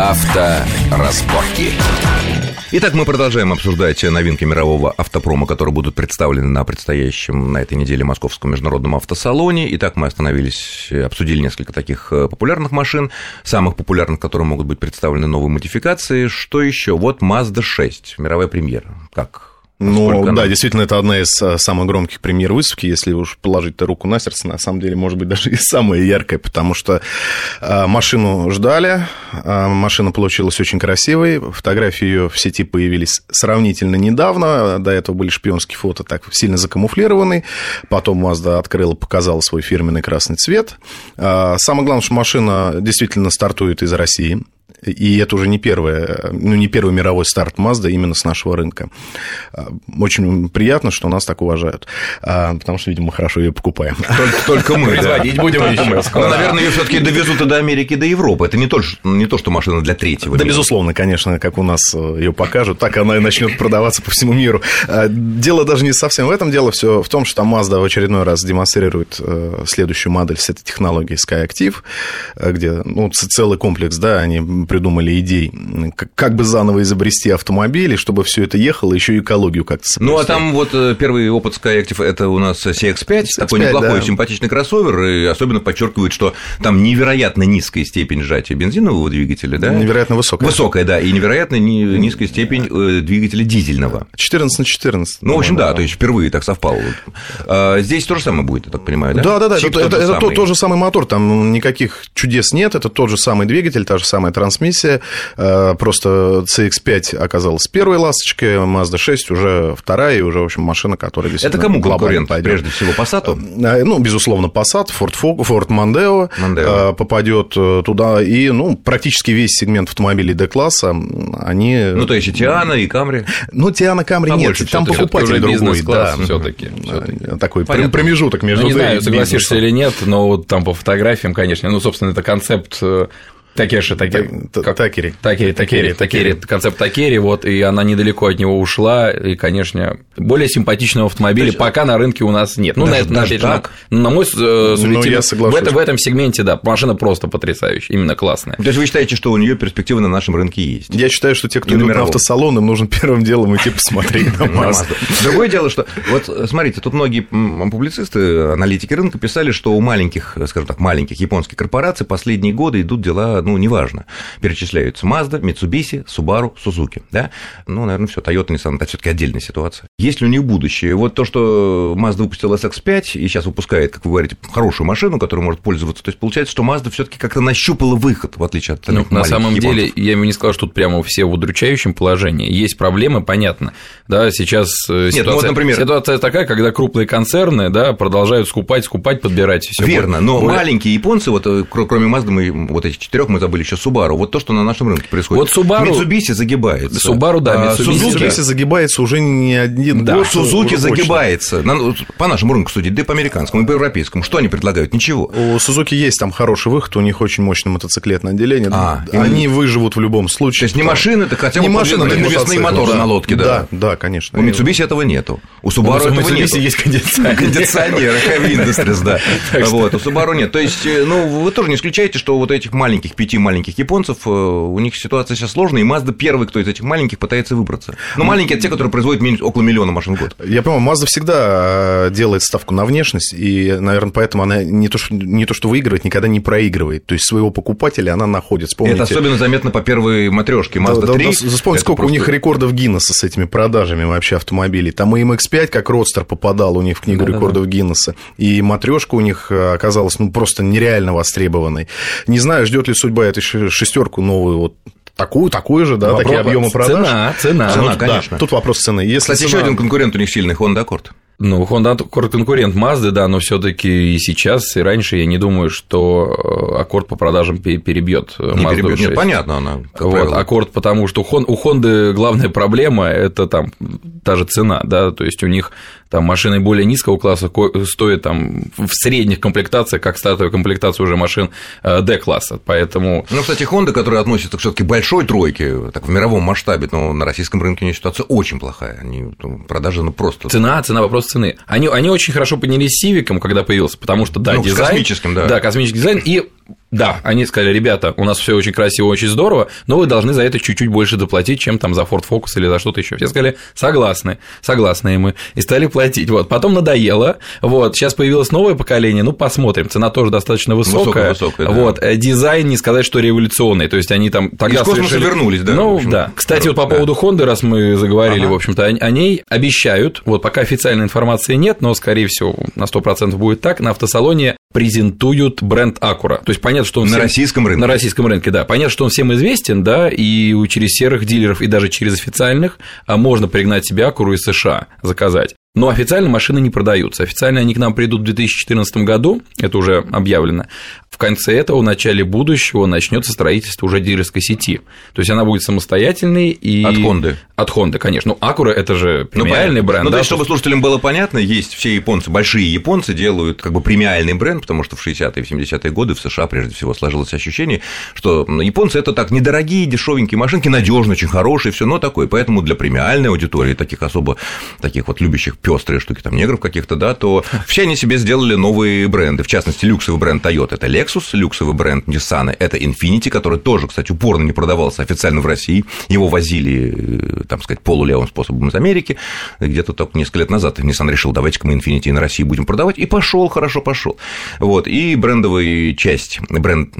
Авторазборки. Итак, мы продолжаем обсуждать новинки мирового автопрома, которые будут представлены на предстоящем на этой неделе Московском международном автосалоне. Итак, мы остановились, обсудили несколько таких э, популярных машин, самых популярных, которые могут быть представлены новые модификации. Что еще? Вот Mazda 6, мировая премьера. Как ну, да, она... действительно, это одна из э, самых громких премьер выставки, если уж положить руку на сердце, на самом деле, может быть, даже и самая яркая, потому что э, машину ждали, э, машина получилась очень красивой, фотографии ее в сети появились сравнительно недавно, до этого были шпионские фото, так сильно закамуфлированные, потом Mazda открыла, показала свой фирменный красный цвет. Самое главное, что машина действительно стартует из России, и это уже не первое, ну, не первый мировой старт Mazda именно с нашего рынка. А, очень приятно, что нас так уважают, а, потому что, видимо, мы хорошо ее покупаем. Только, только мы. Производить будем еще. Ну, наверное, ее все-таки довезут и до Америки, и до Европы. Это не то, не то, что машина для третьего. Да, безусловно, конечно, как у нас э, ее покажут, так она и начнет продаваться по всему миру. А, дело даже не совсем в этом, дело все в том, что Mazda в очередной раз демонстрирует э, следующую модель с этой технологией SkyActiv, э, где ну, целый комплекс, да, они придумали идей, как бы заново изобрести автомобили, чтобы все это ехало, еще и экологию как-то Ну, а там вот э, первый опыт Skyactiv – это у нас CX-5, CX-5 такой неплохой, да. симпатичный кроссовер, и особенно подчеркивает, что там невероятно низкая степень сжатия бензинового двигателя, да? Невероятно высокая. Высокая, да, и невероятно низкая степень э, двигателя дизельного. 14 на 14. Ну, в общем, да, да, то есть впервые так совпало. А, здесь то же самое будет, я так понимаю, да? Да, да, да, это, это, это тот, тот же самый мотор, там никаких чудес нет, это тот же самый двигатель, та же самая трансмиссия, э, просто CX-5 оказалась первой ласточкой, Mazda 6 уже вторая, и уже, в общем, машина, которая действительно Это кому конкурент? Пойдет. Прежде всего, Passat? Э, ну, безусловно, Passat, Ford, Ford Mondeo, Mondeo. Э, попадет туда, и, ну, практически весь сегмент автомобилей D-класса, они... Ну, то есть и Тиана, и Камри? Ну, Тиана, Камри нет, там покупатель другой, да. все таки Такой Понятно. промежуток между... Ну, не знаю, согласишься или нет, но вот там по фотографиям, конечно, ну, собственно, это концепт Такеши, Такери. Такери. Такери, Такери, Такери. Концепт Такери, вот, и она недалеко от него ушла, и, конечно, более симпатичного автомобиля есть, пока на рынке у нас нет. Ну, даже, на, даже так? На, на мой э, субъективный... Ну, в, это, в этом сегменте, да, машина просто потрясающая, именно классная. То есть вы считаете, что у нее перспективы на нашем рынке есть? Я считаю, что те, кто идут на автосалон, им нужно первым делом идти посмотреть на Mazda. Другое дело, что, вот смотрите, тут многие публицисты, аналитики рынка писали, что у маленьких, скажем так, маленьких японских корпораций последние годы идут дела ну, неважно. Перечисляются Mazda, Mitsubishi, Subaru, Suzuki, да? Ну, наверное, все Toyota, Nissan, это все таки отдельная ситуация. Есть ли у них будущее? Вот то, что Mazda выпустила SX5 и сейчас выпускает, как вы говорите, хорошую машину, которую может пользоваться, то есть получается, что Mazda все таки как-то нащупала выход, в отличие от ну, На самом японцев. деле, я бы не сказал, что тут прямо все в удручающем положении. Есть проблемы, понятно. Да, сейчас э, Нет, ситуация, ну вот, например... ситуация такая, когда крупные концерны да, продолжают скупать, скупать, подбирать. Верно, но более... маленькие японцы, вот э, кроме Mazda, мы вот этих четырех мы забыли еще Subaru. Вот то, что на нашем рынке происходит. Вот Subaru... Mitsubishi загибается. Subaru, да, а Mitsubishi, Suzuki да. загибается уже не один да. год. Suzuki загибается. По нашему рынку судить, да и по американскому, и по европейскому. Что они предлагают? Ничего. У Suzuki есть там хороший выход, у них очень мощное мотоциклетное отделение. А, они именно... выживут в любом случае. То есть не машины, это хотя бы не машины, навесные моторы да. на лодке, да? Да, да, конечно. У Mitsubishi этого нету. У Subaru этого нет. есть кондиционер. Кондиционер, Heavy Industries, да. Вот, у Subaru нет. То есть, э, ну, вы тоже не исключаете, что вот этих маленьких, пяти маленьких японцев, э, у них ситуация сейчас сложная, и Mazda первый, кто из этих маленьких пытается выбраться. Но маленькие это те, которые производят около миллиона машин в год. Я понимаю, Mazda всегда э, делает ставку на внешность, и, наверное, поэтому она не то, что, не то, что выигрывает, никогда не проигрывает. То есть своего покупателя она находит. Вспомните... Это особенно заметно по первой матрешке Mazda да, 3. Да, да, вспомните, сколько просто... у них рекордов Гиннесса с этими продажами вообще автомобилей. Там и MX-5 как родстер попадал у них в книгу да, рекордов да, да. Гиннесса, и матрешка у них э, оказалась ну, просто нереально востребованной. Не знаю, ждет ли судьба этой шестерку новую вот такую, такую же, да, Вопрос, такие объемы продаж. Цена, цена, цена конечно. Да, тут вопрос цены. Если Кстати, цена... еще один конкурент у них сильный, Honda Accord. Ну, Honda конкурент Mazda, да, но все-таки и сейчас, и раньше я не думаю, что э, Аккорд по продажам перебьет Mazda перебьет. 6. Нет, понятно, она. Вот, Аккорд, потому что у Honda главная проблема это там та же цена, да, то есть у них там машины более низкого класса стоят там в средних комплектациях, как стартовая комплектация уже машин э, D-класса, поэтому... Ну, кстати, Honda, которая относится все таки большой тройке, так, в мировом масштабе, но на российском рынке у нее ситуация очень плохая, они, ну, продажи, ну, просто... Цена, цена, вопрос цены. Они, они очень хорошо поднялись с Сивиком, когда появился, потому что, да, ну, дизайн... космическим, да. Да, космический дизайн, и Да, они сказали, ребята, у нас все очень красиво, очень здорово, но вы должны за это чуть-чуть больше доплатить, чем там за Ford Focus или за что-то еще. Все сказали, согласны, согласны мы, и стали платить. Вот, потом надоело, вот, сейчас появилось новое поколение, ну, посмотрим, цена тоже достаточно высокая. Высокая, высокая. Вот, э, дизайн не сказать, что революционный, то есть они там тогда Из космоса совершили... вернулись, да? Ну, да. Кстати, вот по да. поводу Honda, раз мы заговорили, Ага. в общем-то, о о ней обещают, вот пока официальной информации нет, но, скорее всего, на 100% будет так, на автосалоне презентуют бренд Acura. То есть понятно, что он На всем- российском рынке. На российском рынке, да. Понятно, что он всем известен, да, и через серых дилеров, и даже через официальных а можно пригнать себе Acura из США, заказать. Но официально машины не продаются. Официально они к нам придут в 2014 году, это уже объявлено. В конце этого, в начале будущего, начнется строительство уже дилерской сети. То есть она будет самостоятельной и... От Honda. От Honda, конечно. Ну, Acura это же Ну, премиальный понятно. бренд. Ну, то да, есть, чтобы слушателям было понятно, есть все японцы, большие японцы делают как бы премиальный бренд, потому что в 60-е, в 70-е годы в США прежде всего сложилось ощущение, что ну, японцы это так недорогие, дешевенькие машинки, надежные, очень хорошие, все, но такое. Поэтому для премиальной аудитории, таких особо, таких вот любящих пестрые штуки, там, негров каких-то, да, то все они себе сделали новые бренды. В частности, люксовый бренд Toyota – это Lexus, люксовый бренд Nissan – это Infiniti, который тоже, кстати, упорно не продавался официально в России. Его возили, э, там сказать, полулевым способом из Америки. Где-то только несколько лет назад Nissan решил, давайте-ка мы Infiniti на России будем продавать, и пошел, хорошо пошел. Вот, и брендовая часть, бренд,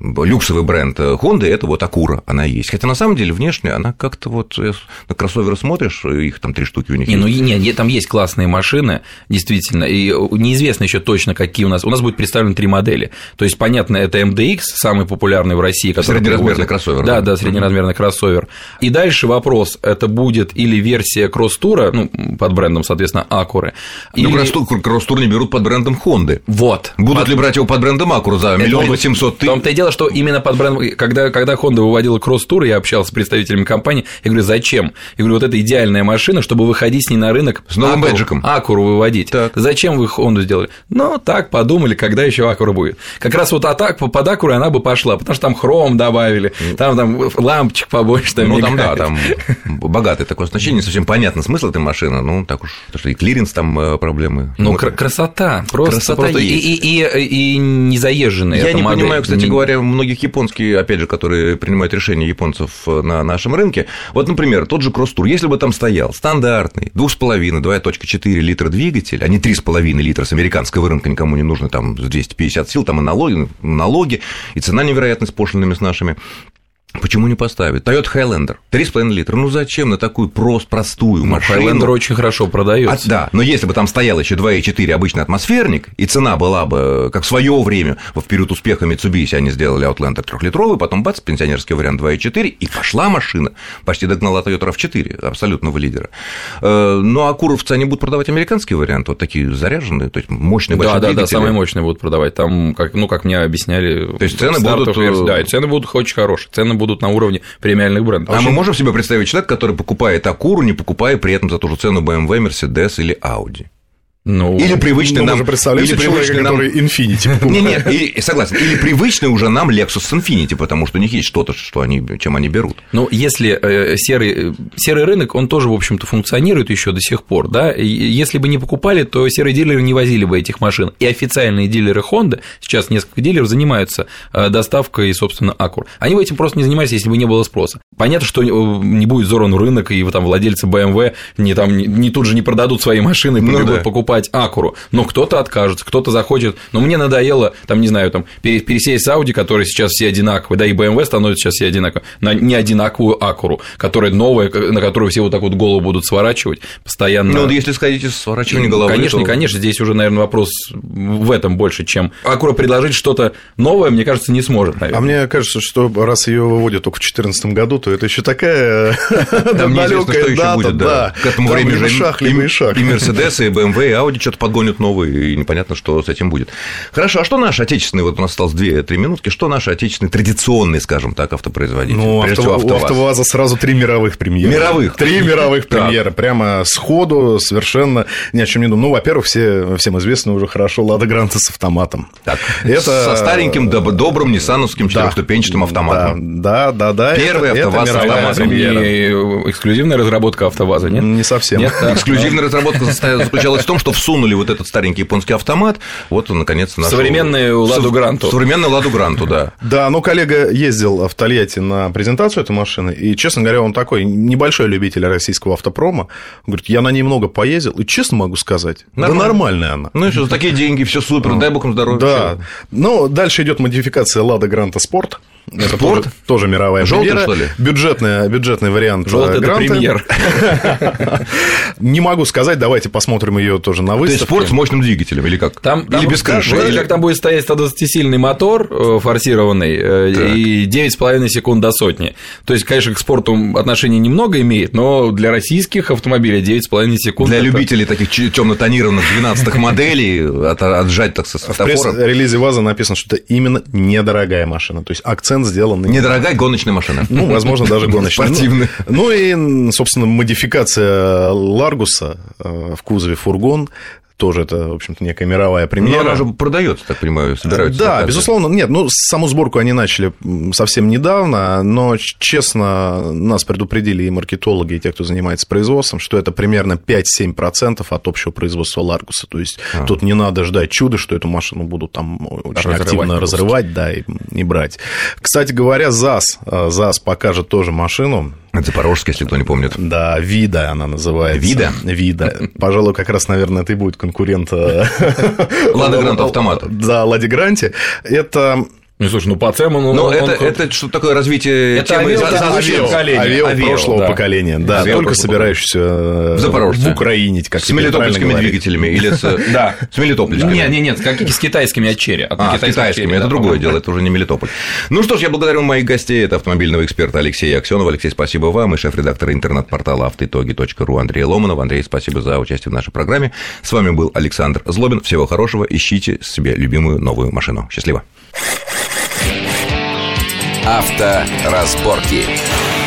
люксовый бренд Honda – это вот Acura, она есть. Хотя, на самом деле, внешне она как-то вот, э, на кроссоверы смотришь, их там три штуки у них Не, ну есть. не, не, там есть классные машины, действительно, и неизвестно еще точно, какие у нас. У нас будет представлены три модели. То есть, понятно, это MDX, самый популярный в России, который Среднеразмерный привозят. кроссовер, Да, да. да, среднеразмерный кроссовер. И дальше вопрос: это будет или версия кросс-тура, ну, под брендом, соответственно, Acura, Ну, или... кросс-тур, не берут под брендом Honda. Вот. Будут Под- ли брать его под брендом Acura за миллион восемьсот тысяч? том-то и дело, что именно под брендом, когда, когда Honda выводила кросс-тур, я общался с представителями компании, я говорю, зачем? Я говорю, вот это идеальная машина, чтобы выходить с ней на рынок. С новым Acura- бэджиком. Акуру выводить. Так. Зачем вы Honda сделали? Ну, так подумали, когда еще Акура будет. Как раз вот атак под Акуру она бы пошла, потому что там хром добавили, там, там лампочек побольше, там Ну, там, да, мигает. там богатое такое значение, не совсем понятно смысл этой машины, ну, так уж, потому что и клиренс там э, проблемы. Ну, Мы- кра- красота, просто, Красота просто и, есть. и, и, и не заезженная Я не модель. понимаю, кстати Не- говоря, многих японских, опять же, которые принимают решения японцев э, на нашем рынке. Вот, например, тот же Crosstour, если бы там стоял стандартный 2,5, 2,4 литра двигатель, а не 3,5 литра с американского рынка, никому не нужно там с 250 сил, там и налоги, налоги и цена невероятно с пошлинами с нашими. Почему не поставить? Toyota Highlander, 3,5 литра. Ну зачем на такую прост, простую Ну, машину? Highlander очень хорошо А, продается. да, но если бы там стоял еще 2,4 обычный атмосферник, и цена была бы, как в свое время, в период успеха Mitsubishi они сделали Outlander трехлитровый, потом бац, пенсионерский вариант 2,4, и пошла машина, почти догнала Toyota RAV4, абсолютного лидера. Э, Ну, а куровцы, они будут продавать американский вариант, вот такие заряженные, то есть мощные Да, большие да, да, двигатели. самые мощные будут продавать. Там, как, ну, как мне объясняли, То есть цены будут, э, Да, цены будут очень хорошие. Цены будут на уровне премиальных брендов. А мы можем себе представить человека, который покупает Акуру, не покупая при этом за ту же цену BMW, Mercedes или Audi? Ну, Или привычный Ну, нам... же представляем или человека, привычный нам- который Infinity Не, нет, и, согласен. Или привычный уже нам Lexus Infinity, потому что у них есть что-то, что они, чем они берут. Ну, если э, серый, э, серый рынок, он тоже, в общем-то, функционирует еще до сих пор, да, и если бы не покупали, то серые дилеры не возили бы этих машин, и официальные дилеры Honda, сейчас несколько дилеров занимаются э, доставкой, собственно, Acura, они бы этим просто не занимались, если бы не было спроса. Понятно, что не будет взорван рынок, и там владельцы BMW не, там, не, не тут же не продадут свои машины и Ну да. покупать Acura, но кто-то откажется, кто-то захочет, но мне надоело, там, не знаю, там, пере- пересесть с Audi, которые сейчас все одинаковые, да, и BMW становятся сейчас все одинаковые, на не одинаковую Acura, которая новая, на которую все вот так вот голову будут сворачивать постоянно. Ну, вот если сходите с сворачивания головы, Конечно, то- конечно, здесь уже, наверное, вопрос в этом больше, чем Acura предложить что-то новое, мне кажется, не сможет, наверное. А мне кажется, что раз ее выводят только в 2014 году, то это еще такая что далекая еще дата, будет, да. да. К этому времени либо же шаг, и, Mercedes, и BMW, и Audi что-то подгонят новые, и непонятно, что с этим будет. Хорошо, а что наши отечественные, вот у нас осталось 2-3 минутки, что наши отечественные традиционные, скажем так, автопроизводители? Ну, Прежде авто- всего, у АвтоВАЗ. АвтоВАЗа сразу три мировых премьеры. Мировых? Три мировых премьеры. Прямо сходу, совершенно ни о чем не думаю. Ну, во-первых, все, всем известно уже хорошо Лада Гранта с автоматом. Так, Это- со стареньким, доб- добрым ниссановским четырехступенчатым автоматом. Да, да, да. Первый это, АвтоВАЗ с это автоматом. Не эксклюзивная разработка АвтоВАЗа, нет? Не совсем. Нет, да. Эксклюзивная разработка заключалась в том, что всунули вот этот старенький японский автомат, вот он, наконец, нашел... Современную Ладу Гранту. Современную Ладу Гранту, да. Да, ну, коллега ездил в Тольятти на презентацию этой машины, и, честно говоря, он такой небольшой любитель российского автопрома. Говорит, я на ней много поездил, и честно могу сказать, Нормально. да нормальная она. Ну, еще за такие деньги, все супер, дай бог им здоровья. Да. Ну, дальше идет модификация Лада Гранта Спорт. Это Спорт? Тоже, тоже мировая Желтый, премьера. что ли? Бюджетный, бюджетный вариант Желтый Гранта. это премьер. Не могу сказать, давайте посмотрим ее тоже на выставке. То есть спорт с мощным двигателем или как? Там, или там, без крыши? Или как там будет стоять 120-сильный мотор э, форсированный э, так. и 9,5 секунд до сотни. То есть, конечно, к спорту отношение немного имеет, но для российских автомобилей 9,5 секунд. Для это... любителей таких темно-тонированных 12-х моделей отжать так со светофора. В релизе ВАЗа написано, что это именно недорогая машина. То есть акцент сделан на недорогая гоночная машина. Ну, возможно, даже гоночная. Спортивная. Ну, ну и, собственно, модификация Ларгуса э, в кузове фургон тоже это, в общем-то, некая мировая премьера. Но она же продается, так понимаю, собираются. Да, заказы. безусловно, нет, ну, саму сборку они начали совсем недавно, но, честно, нас предупредили и маркетологи, и те, кто занимается производством, что это примерно 5-7% от общего производства Ларгуса, то есть а. тут не надо ждать чуда, что эту машину будут там очень разрывать активно просто. разрывать, да, и, и брать. Кстати говоря, ЗАЗ, э, ЗАЗ покажет тоже машину, Запорожская, если кто не помнит. Да, Вида она называется. Вида? Вида. Пожалуй, как раз, наверное, это и будет конкурент... Э, Лада Грант автомата. Да, Лади Гранте. Это ну, слушай, ну по Цеману... Ну, это, он... это что такое развитие это темы... Авио, за, авио, поколения. Авио, авио прошлого да. поколения, да, авио только собирающийся в, Запорожце. в Украине, как С мелитопольскими двигателями или с... Да. С мелитопольскими. Нет, нет, нет, какие с китайскими от черри. А, с китайскими, это другое дело, это уже не Мелитополь. Ну что ж, я благодарю моих гостей, это автомобильного эксперта Алексея Аксенова. Алексей, спасибо вам, и шеф-редактора интернет-портала автоитоги.ру Андрей Ломанов. Андрей, спасибо за участие в нашей программе. С вами был Александр Злобин. Всего хорошего, ищите себе любимую новую машину. Счастливо. Авторазборки.